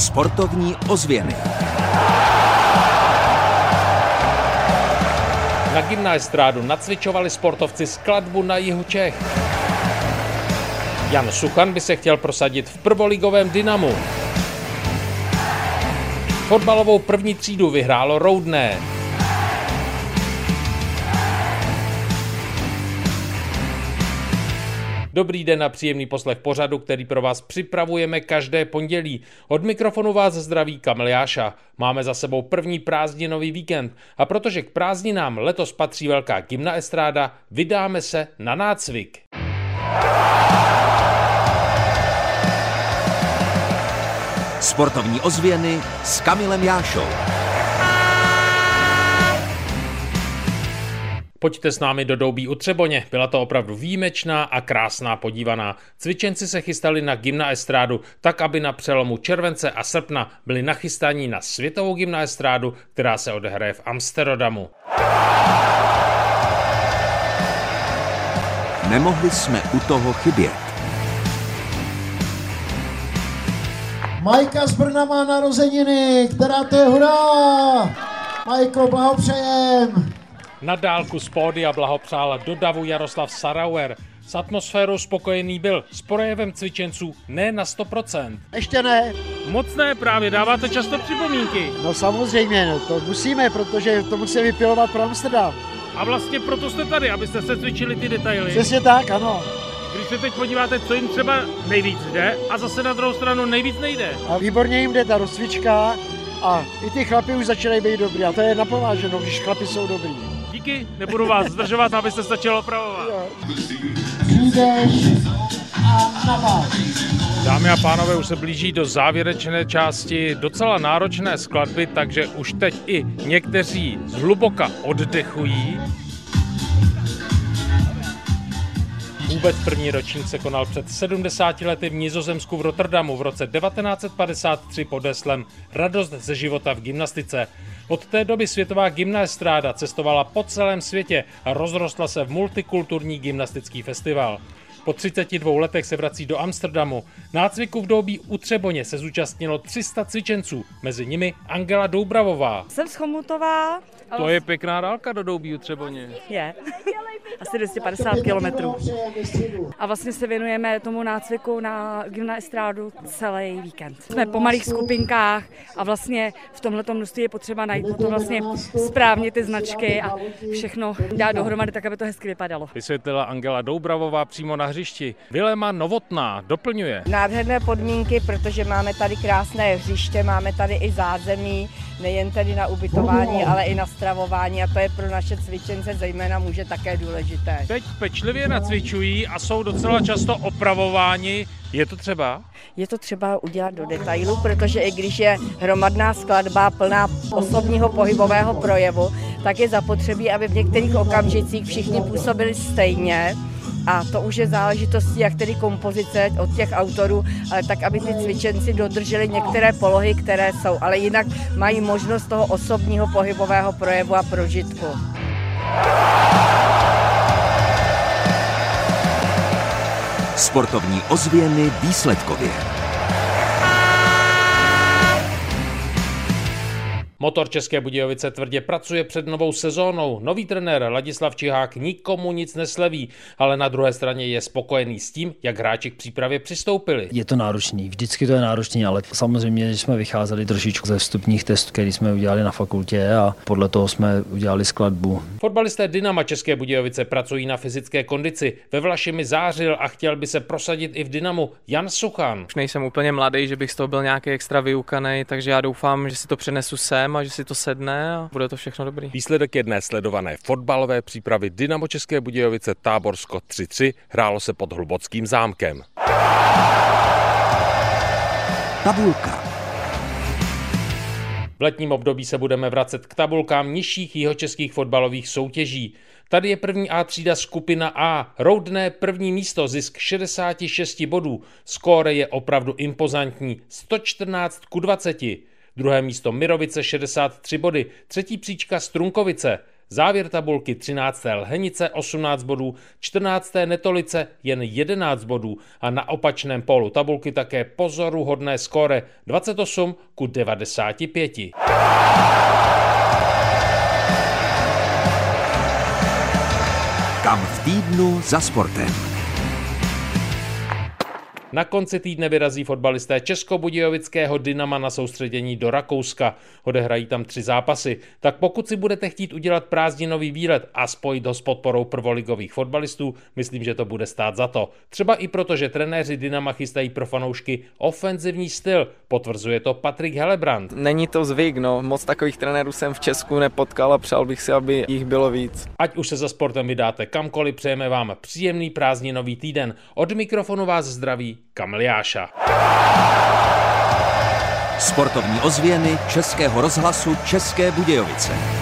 Sportovní ozvěny. Na gymnastrádu nacvičovali sportovci skladbu na jihu Čech. Jan Suchan by se chtěl prosadit v prvoligovém Dynamu. Fotbalovou první třídu vyhrálo Roudné. Dobrý den a příjemný poslech pořadu, který pro vás připravujeme každé pondělí. Od mikrofonu vás zdraví Kamil Jáša. Máme za sebou první prázdninový víkend a protože k prázdninám letos patří velká gymna estráda, vydáme se na nácvik. Sportovní ozvěny s Kamilem Jášou. Pojďte s námi do Doubí u Třeboně. Byla to opravdu výjimečná a krásná podívaná. Cvičenci se chystali na gymna estrádu, tak aby na přelomu července a srpna byli nachystaní na světovou gymna estrádu, která se odehraje v Amsterdamu. Nemohli jsme u toho chybět. Majka z Brna má narozeniny, která to je hurá! Majko, blahopřejem! Na dálku z pódia blahopřála do davu Jaroslav Sarauer. S atmosférou spokojený byl, s projevem cvičenců ne na 100%. Ještě ne. Moc ne, právě dáváte často připomínky. No samozřejmě, no, to musíme, protože to musíme vypilovat pro Amsterdam. A vlastně proto jste tady, abyste se cvičili ty detaily. Přesně tak, ano. Když se teď podíváte, co jim třeba nejvíc jde a zase na druhou stranu nejvíc nejde. A výborně jim jde ta rozcvička a i ty chlapy už začínají být dobrý a to je napováženo, když chlapy jsou dobrý. Díky, nebudu vás zdržovat, abyste stačil opravovat. Dámy a pánové, už se blíží do závěrečné části docela náročné skladby, takže už teď i někteří zhluboka oddechují. Vůbec první ročník se konal před 70 lety v Nizozemsku v Rotterdamu v roce 1953 pod heslem Radost ze života v gymnastice. Od té doby světová gymnastráda cestovala po celém světě a rozrostla se v multikulturní gymnastický festival. Po 32 letech se vrací do Amsterdamu. Nácviku v Doubí u Třeboně se zúčastnilo 300 cvičenců, mezi nimi Angela Doubravová. Jsem z Chomutová. To je pěkná dálka do Doubí u Třeboně. Je. Asi 250 kilometrů. A vlastně se věnujeme tomu nácviku na gymnastrádu celý víkend. Jsme po malých skupinkách a vlastně v tomhle množství je potřeba najít to vlastně správně ty značky a všechno dát dohromady tak, aby to hezky vypadalo. Vysvětlila Angela Doubravová přímo na hřišti. Vilema Novotná doplňuje. Nádherné podmínky, protože máme tady krásné hřiště, máme tady i zázemí, nejen tedy na ubytování, ale i na stravování a to je pro naše cvičence zejména může také důležité. Teď pečlivě nacvičují a jsou docela často opravováni. Je to třeba? Je to třeba udělat do detailu, protože i když je hromadná skladba plná osobního pohybového projevu, tak je zapotřebí, aby v některých okamžicích všichni působili stejně a to už je záležitostí jak tedy kompozice od těch autorů, ale tak, aby ty cvičenci dodrželi některé polohy, které jsou, ale jinak mají možnost toho osobního pohybového projevu a prožitku. Sportovní ozvěny výsledkově. Motor České Budějovice tvrdě pracuje před novou sezónou. Nový trenér Ladislav Čihák nikomu nic nesleví, ale na druhé straně je spokojený s tím, jak hráči k přípravě přistoupili. Je to náročný, vždycky to je náročný, ale samozřejmě, že jsme vycházeli trošičku ze vstupních testů, který jsme udělali na fakultě a podle toho jsme udělali skladbu. Fotbalisté Dynama České Budějovice pracují na fyzické kondici. Ve Vlašimi zářil a chtěl by se prosadit i v Dynamu Jan Suchan. Už nejsem úplně mladý, že bych z toho byl nějaký extra vyukaný, takže já doufám, že si to přenesu sem a že si to sedne a bude to všechno dobrý. Výsledek jedné sledované fotbalové přípravy Dynamo České Budějovice Táborsko 3-3 hrálo se pod Hlubockým zámkem. Tabulka. V letním období se budeme vracet k tabulkám nižších jihočeských fotbalových soutěží. Tady je první A třída skupina A. Roudné první místo, zisk 66 bodů. Skóre je opravdu impozantní. 114 ku 20. Druhé místo Mirovice 63 body, třetí příčka Strunkovice. Závěr tabulky 13. Lhenice 18 bodů, 14. Netolice jen 11 bodů a na opačném polu tabulky také pozoruhodné skóre 28 ku 95. Kam v týdnu za sportem. Na konci týdne vyrazí fotbalisté Českobudějovického Dynama na soustředění do Rakouska. Odehrají tam tři zápasy. Tak pokud si budete chtít udělat prázdninový výlet a spojit ho s podporou prvoligových fotbalistů, myslím, že to bude stát za to. Třeba i proto, že trenéři Dynama chystají pro fanoušky ofenzivní styl. Potvrzuje to Patrik Helebrand. Není to zvyk, no. Moc takových trenérů jsem v Česku nepotkal a přál bych si, aby jich bylo víc. Ať už se za sportem vydáte kamkoliv, přejeme vám příjemný prázdninový týden. Od mikrofonu vás zdraví Kamiliáša. Sportovní ozvěny Českého rozhlasu České Budějovice.